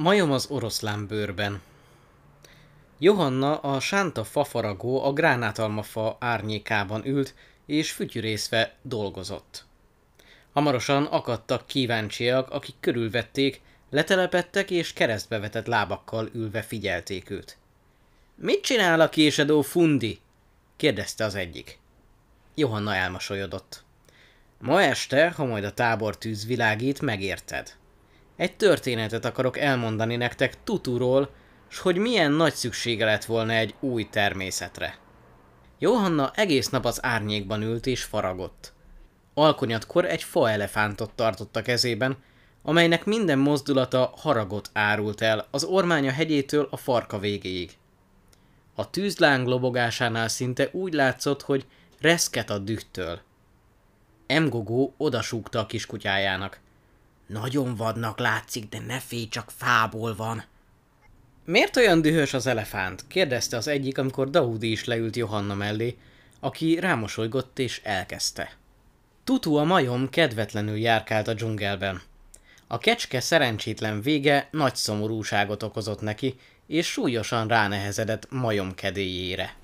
Majom az oroszlán bőrben. Johanna a sánta fafaragó a gránátalmafa árnyékában ült, és fütyürészve dolgozott. Hamarosan akadtak kíváncsiak, akik körülvették, letelepettek és keresztbevetett lábakkal ülve figyelték őt. Mit csinál a késedó fundi? kérdezte az egyik. Johanna elmosolyodott. Ma este, ha majd a tábor tűz világít, megérted. Egy történetet akarok elmondani nektek Tuturól, s hogy milyen nagy szüksége lett volna egy új természetre. Johanna egész nap az árnyékban ült és faragott. Alkonyatkor egy fa elefántot tartott a kezében, amelynek minden mozdulata haragot árult el az ormánya hegyétől a farka végéig. A tűzláng lobogásánál szinte úgy látszott, hogy reszket a dühtől. Emgogó odasúgta a kiskutyájának. Nagyon vadnak látszik, de ne félj, csak fából van. Miért olyan dühös az elefánt? kérdezte az egyik, amikor Daudi is leült Johanna mellé, aki rámosolygott és elkezdte. Tutu a majom kedvetlenül járkált a dzsungelben. A kecske szerencsétlen vége nagy szomorúságot okozott neki, és súlyosan ránehezedett majom kedélyére.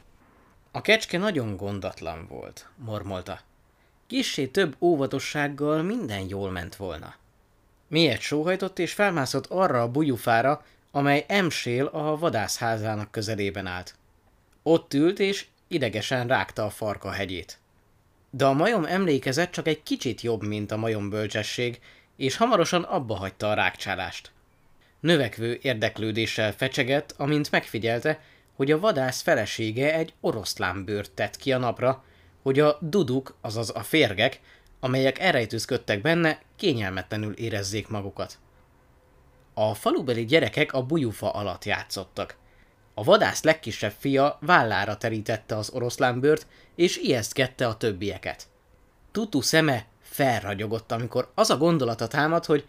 A kecske nagyon gondatlan volt, mormolta. Kissé több óvatossággal minden jól ment volna. Miért sóhajtott és felmászott arra a bujufára, amely emsél a vadászházának közelében állt. Ott ült és idegesen rágta a farka hegyét. De a majom emlékezett csak egy kicsit jobb, mint a majom bölcsesség, és hamarosan abba hagyta a rákcsálást. Növekvő érdeklődéssel fecsegett, amint megfigyelte, hogy a vadász felesége egy oroszlánbőrt tett ki a napra, hogy a duduk, azaz a férgek, amelyek elrejtőzködtek benne, kényelmetlenül érezzék magukat. A falubeli gyerekek a bujufa alatt játszottak. A vadász legkisebb fia vállára terítette az oroszlánbőrt, és ijesztgette a többieket. Tutu szeme felragyogott, amikor az a gondolata támad, hogy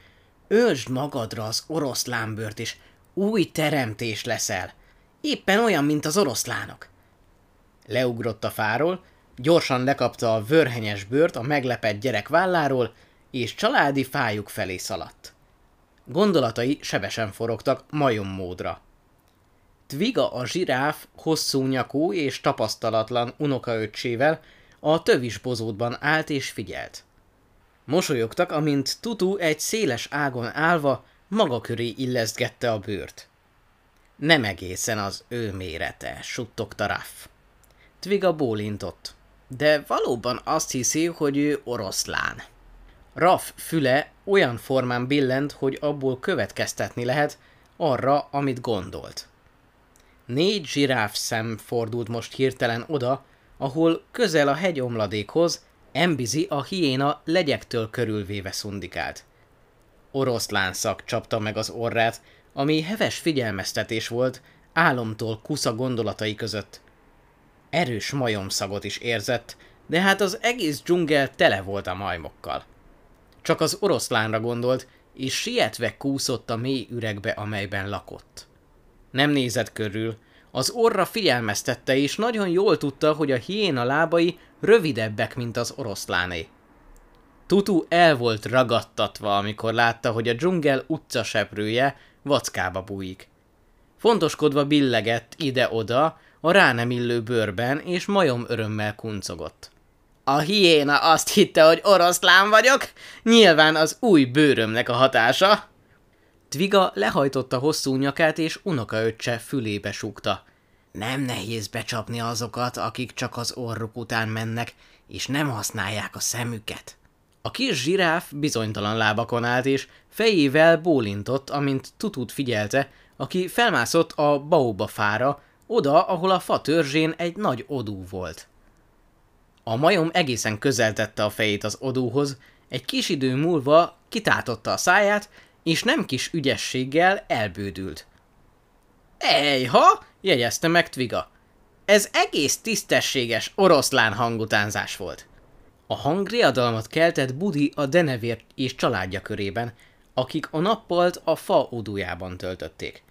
ölsd magadra az oroszlánbőrt, és új teremtés leszel. Éppen olyan, mint az oroszlánok. Leugrott a fáról, gyorsan lekapta a vörhenyes bőrt a meglepett gyerek válláról, és családi fájuk felé szaladt. Gondolatai sebesen forogtak majom módra. Tviga a zsiráf hosszú nyakú és tapasztalatlan unokaöccsével a tövis bozótban állt és figyelt. Mosolyogtak, amint Tutu egy széles ágon állva maga köré illesztgette a bőrt. Nem egészen az ő mérete, suttogta Raff. Tviga bólintott. De valóban azt hiszi, hogy ő oroszlán. Raff füle olyan formán billent, hogy abból következtetni lehet arra, amit gondolt. Négy zsiráf szem fordult most hirtelen oda, ahol közel a hegyomladékhoz Embizi a hiéna legyektől körülvéve szundikált. Oroszlán szak csapta meg az orrát, ami heves figyelmeztetés volt álomtól kusza gondolatai között. Erős majomszagot is érzett, de hát az egész dzsungel tele volt a majmokkal. Csak az oroszlánra gondolt, és sietve kúszott a mély üregbe, amelyben lakott. Nem nézett körül, az orra figyelmeztette, és nagyon jól tudta, hogy a hiéna lábai rövidebbek, mint az oroszláné. Tutu el volt ragadtatva, amikor látta, hogy a dzsungel utcaseprője vackába bújik. Fontoskodva billegett ide-oda, a rá nem illő bőrben, és majom örömmel kuncogott. A hiéna azt hitte, hogy oroszlán vagyok, nyilván az új bőrömnek a hatása. Tviga lehajtotta hosszú nyakát, és unokaöccse fülébe súgta. Nem nehéz becsapni azokat, akik csak az orruk után mennek, és nem használják a szemüket. A kis zsiráf bizonytalan lábakon állt, és fejével bólintott, amint tutut figyelte, aki felmászott a baoba fára, oda, ahol a fa törzsén egy nagy odú volt. A majom egészen közel tette a fejét az odúhoz, egy kis idő múlva kitátotta a száját, és nem kis ügyességgel elbődült. Ejha, jegyezte meg Tviga. Ez egész tisztességes oroszlán hangutánzás volt. A hang riadalmat keltett Budi a denevér és családja körében, akik a nappalt a fa odújában töltötték.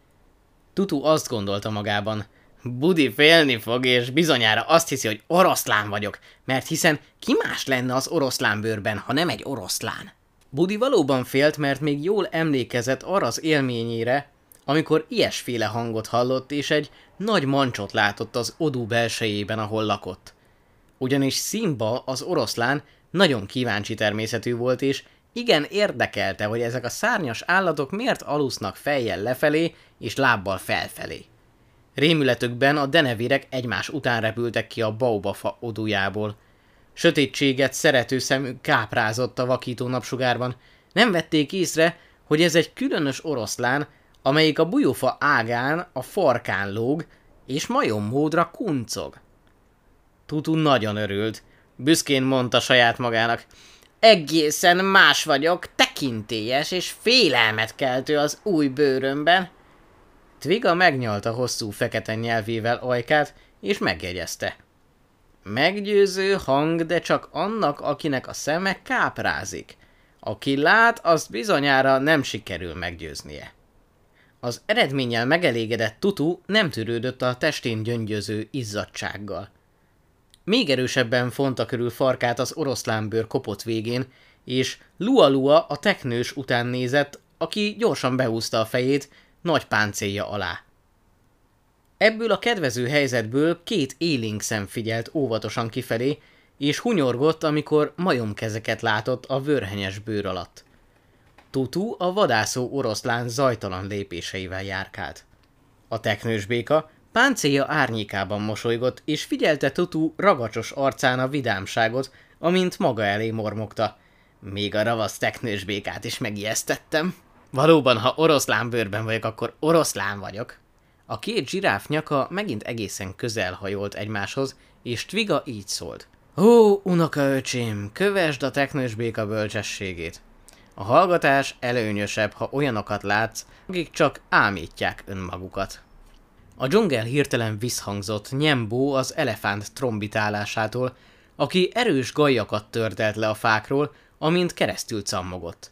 Tutu azt gondolta magában, Budi félni fog, és bizonyára azt hiszi, hogy oroszlán vagyok, mert hiszen ki más lenne az oroszlán bőrben, ha nem egy oroszlán? Budi valóban félt, mert még jól emlékezett arra az élményére, amikor ilyesféle hangot hallott, és egy nagy mancsot látott az odú belsejében, ahol lakott. Ugyanis Simba, az oroszlán, nagyon kíváncsi természetű volt, és igen érdekelte, hogy ezek a szárnyas állatok miért alusznak fejjel lefelé és lábbal felfelé. Rémületükben a denevérek egymás után repültek ki a baubafa odújából. Sötétséget szerető szemük káprázott a vakító napsugárban. Nem vették észre, hogy ez egy különös oroszlán, amelyik a bujófa ágán a farkán lóg, és módra kuncog. Tutu nagyon örült. Büszkén mondta saját magának. Egészen más vagyok, tekintélyes és félelmet keltő az új bőrömben. Twiga megnyalta hosszú fekete nyelvével ajkát, és megjegyezte. Meggyőző hang, de csak annak, akinek a szeme káprázik. Aki lát, azt bizonyára nem sikerül meggyőznie. Az eredménnyel megelégedett Tutu nem törődött a testén gyöngyöző izzadsággal. Még erősebben fonta körül farkát az oroszlánbőr kopott végén, és Lua-Lua a teknős után nézett, aki gyorsan behúzta a fejét nagy páncélja alá. Ebből a kedvező helyzetből két élénk szem figyelt óvatosan kifelé, és hunyorgott, amikor majomkezeket látott a vörhenyes bőr alatt. Tutu a vadászó oroszlán zajtalan lépéseivel járkált. A teknős béka páncélja árnyékában mosolygott, és figyelte Tutu ragacsos arcán a vidámságot, amint maga elé mormogta. Még a ravasz teknős békát is megijesztettem. Valóban, ha oroszlán bőrben vagyok, akkor oroszlán vagyok. A két zsiráf nyaka megint egészen közel hajolt egymáshoz, és Twiga így szólt. Ó, unokaöcsém, kövesd a teknős béka bölcsességét. A hallgatás előnyösebb, ha olyanokat látsz, akik csak ámítják önmagukat. A dzsungel hirtelen visszhangzott Nyembó az elefánt trombitálásától, aki erős gajakat törtelt le a fákról, amint keresztül cammogott.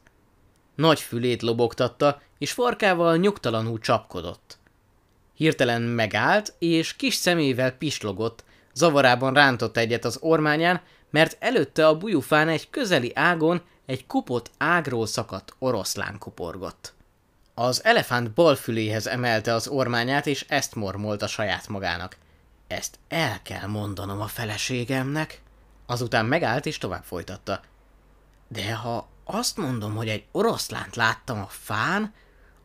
Nagy fülét lobogtatta, és farkával nyugtalanul csapkodott. Hirtelen megállt, és kis szemével pislogott, zavarában rántott egyet az ormányán, mert előtte a bujufán egy közeli ágon egy kupott ágról szakadt oroszlán kuporgott. Az elefánt bal füléhez emelte az ormányát, és ezt mormolta saját magának. Ezt el kell mondanom a feleségemnek. Azután megállt és tovább folytatta. De ha azt mondom, hogy egy oroszlánt láttam a fán,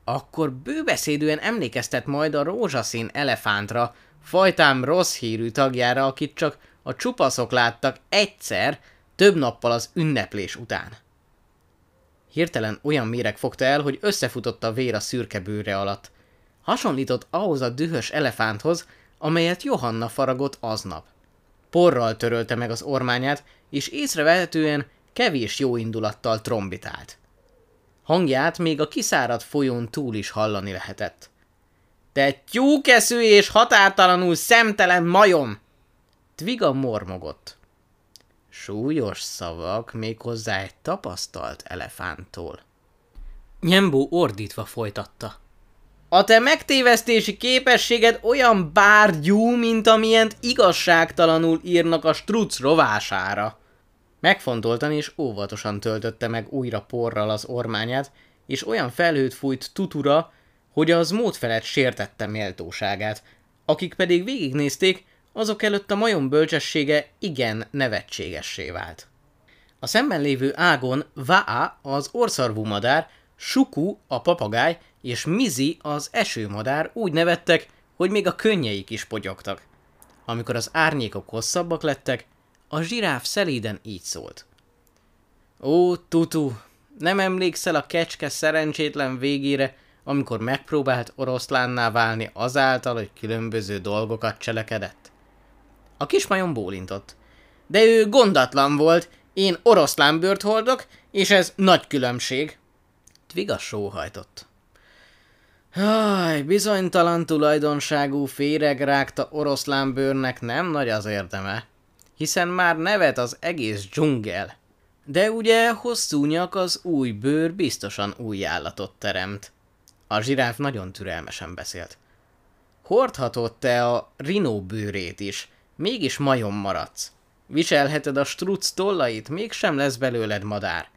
akkor bőbeszédűen emlékeztet majd a rózsaszín elefántra, fajtám rossz hírű tagjára, akit csak a csupaszok láttak egyszer, több nappal az ünneplés után. Hirtelen olyan méreg fogta el, hogy összefutott a vér a szürke bőre alatt. Hasonlított ahhoz a dühös elefánthoz, amelyet Johanna faragott aznap. Porral törölte meg az ormányát, és észrevehetően kevés jó indulattal trombitált. Hangját még a kiszáradt folyón túl is hallani lehetett. Te tyúkeszű és határtalanul szemtelen majom! Tviga mormogott. Súlyos szavak méghozzá egy tapasztalt elefántól. Nyembó ordítva folytatta. A te megtévesztési képességed olyan bárgyú, mint amilyent igazságtalanul írnak a struc rovására. Megfontoltan és óvatosan töltötte meg újra porral az ormányát, és olyan felhőt fújt tutura, hogy az mód felett sértette méltóságát, akik pedig végignézték, azok előtt a majom bölcsessége igen nevetségessé vált. A szemben lévő ágon Vaa az orszarvú madár, Suku a papagáj és Mizi az esőmadár úgy nevettek, hogy még a könnyeik is pogyogtak. Amikor az árnyékok hosszabbak lettek, a zsiráf szelíden így szólt. Ó, tutu, nem emlékszel a kecske szerencsétlen végére, amikor megpróbált oroszlánná válni azáltal, hogy különböző dolgokat cselekedett? A kismajom bólintott. De ő gondatlan volt, én oroszlán bőrt hordok, és ez nagy különbség. Tviga sóhajtott. Haj, bizonytalan tulajdonságú féregrágta oroszlánbőrnek nem nagy az érdeme hiszen már nevet az egész dzsungel. De ugye hosszú nyak az új bőr biztosan új állatot teremt. A zsiráf nagyon türelmesen beszélt. Hordhatod te a rinó bőrét is, mégis majom maradsz. Viselheted a struc tollait, mégsem lesz belőled madár.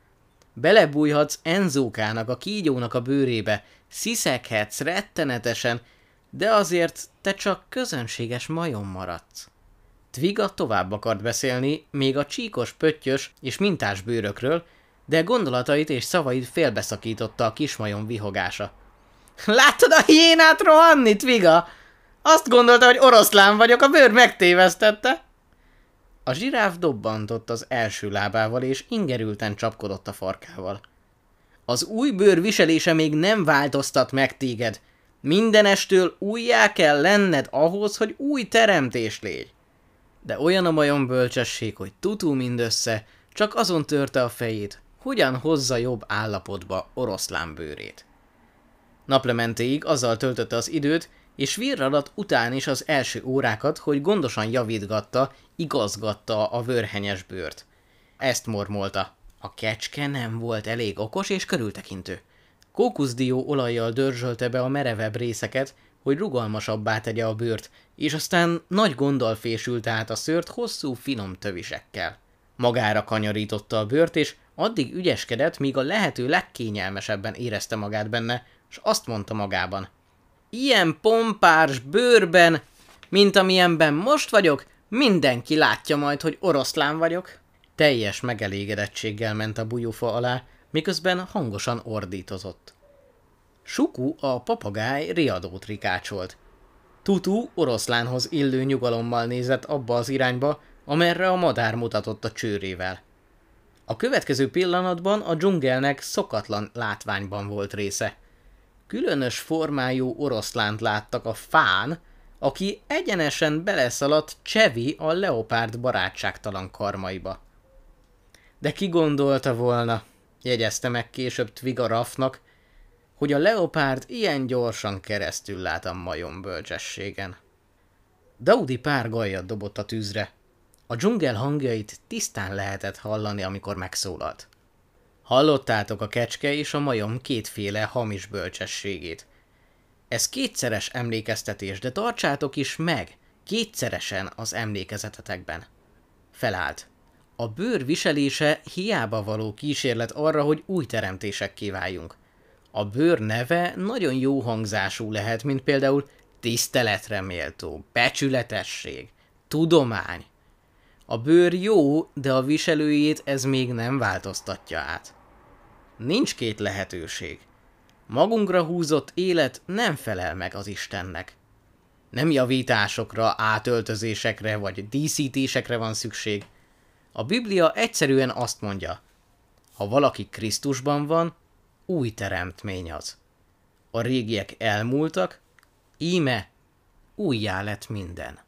Belebújhatsz Enzókának, a kígyónak a bőrébe, sziszeghetsz rettenetesen, de azért te csak közönséges majom maradsz. Tviga tovább akart beszélni, még a csíkos pöttyös és mintás bőrökről, de gondolatait és szavait félbeszakította a kismajom vihogása. Látod a hiénát rohanni, Tviga? Azt gondolta, hogy oroszlán vagyok, a bőr megtévesztette. A zsiráf dobbantott az első lábával, és ingerülten csapkodott a farkával. Az új bőr viselése még nem változtat meg téged. Mindenestől újjá kell lenned ahhoz, hogy új teremtés légy. De olyan a majom bölcsesség, hogy tutu mindössze, csak azon törte a fejét, hogyan hozza jobb állapotba oroszlán bőrét. Naplementéig azzal töltötte az időt, és virradat után is az első órákat, hogy gondosan javítgatta, igazgatta a vörhenyes bőrt. Ezt mormolta. A kecske nem volt elég okos és körültekintő. Kókuszdió olajjal dörzsölte be a merevebb részeket, hogy rugalmasabbá tegye a bőrt, és aztán nagy gonddal fésült át a szőrt hosszú, finom tövisekkel. Magára kanyarította a bőrt, és addig ügyeskedett, míg a lehető legkényelmesebben érezte magát benne, és azt mondta magában. Ilyen pompárs bőrben, mint amilyenben most vagyok, mindenki látja majd, hogy oroszlán vagyok. Teljes megelégedettséggel ment a bujófa alá, miközben hangosan ordítozott. Suku, a papagáj riadót rikácsolt. Tutu oroszlánhoz illő nyugalommal nézett abba az irányba, amerre a madár mutatott a csőrével. A következő pillanatban a dzsungelnek szokatlan látványban volt része. Különös formájú oroszlánt láttak a fán, aki egyenesen beleszaladt Csevi a leopárd barátságtalan karmaiba. De ki gondolta volna, jegyezte meg később Tviga Rafnak, hogy a leopárd ilyen gyorsan keresztül lát a majom bölcsességen. Daudi pár gajat dobott a tűzre. A dzsungel hangjait tisztán lehetett hallani, amikor megszólalt. Hallottátok a kecske és a majom kétféle hamis bölcsességét. Ez kétszeres emlékeztetés, de tartsátok is meg, kétszeresen az emlékezetetekben. Felállt. A bőr viselése hiába való kísérlet arra, hogy új teremtések kiváljunk. A bőr neve nagyon jó hangzású lehet, mint például tiszteletre méltó, becsületesség, tudomány. A bőr jó, de a viselőjét ez még nem változtatja át. Nincs két lehetőség. Magunkra húzott élet nem felel meg az Istennek. Nem javításokra, átöltözésekre vagy díszítésekre van szükség. A Biblia egyszerűen azt mondja, ha valaki Krisztusban van, új teremtmény az. A régiek elmúltak, íme újjá lett minden.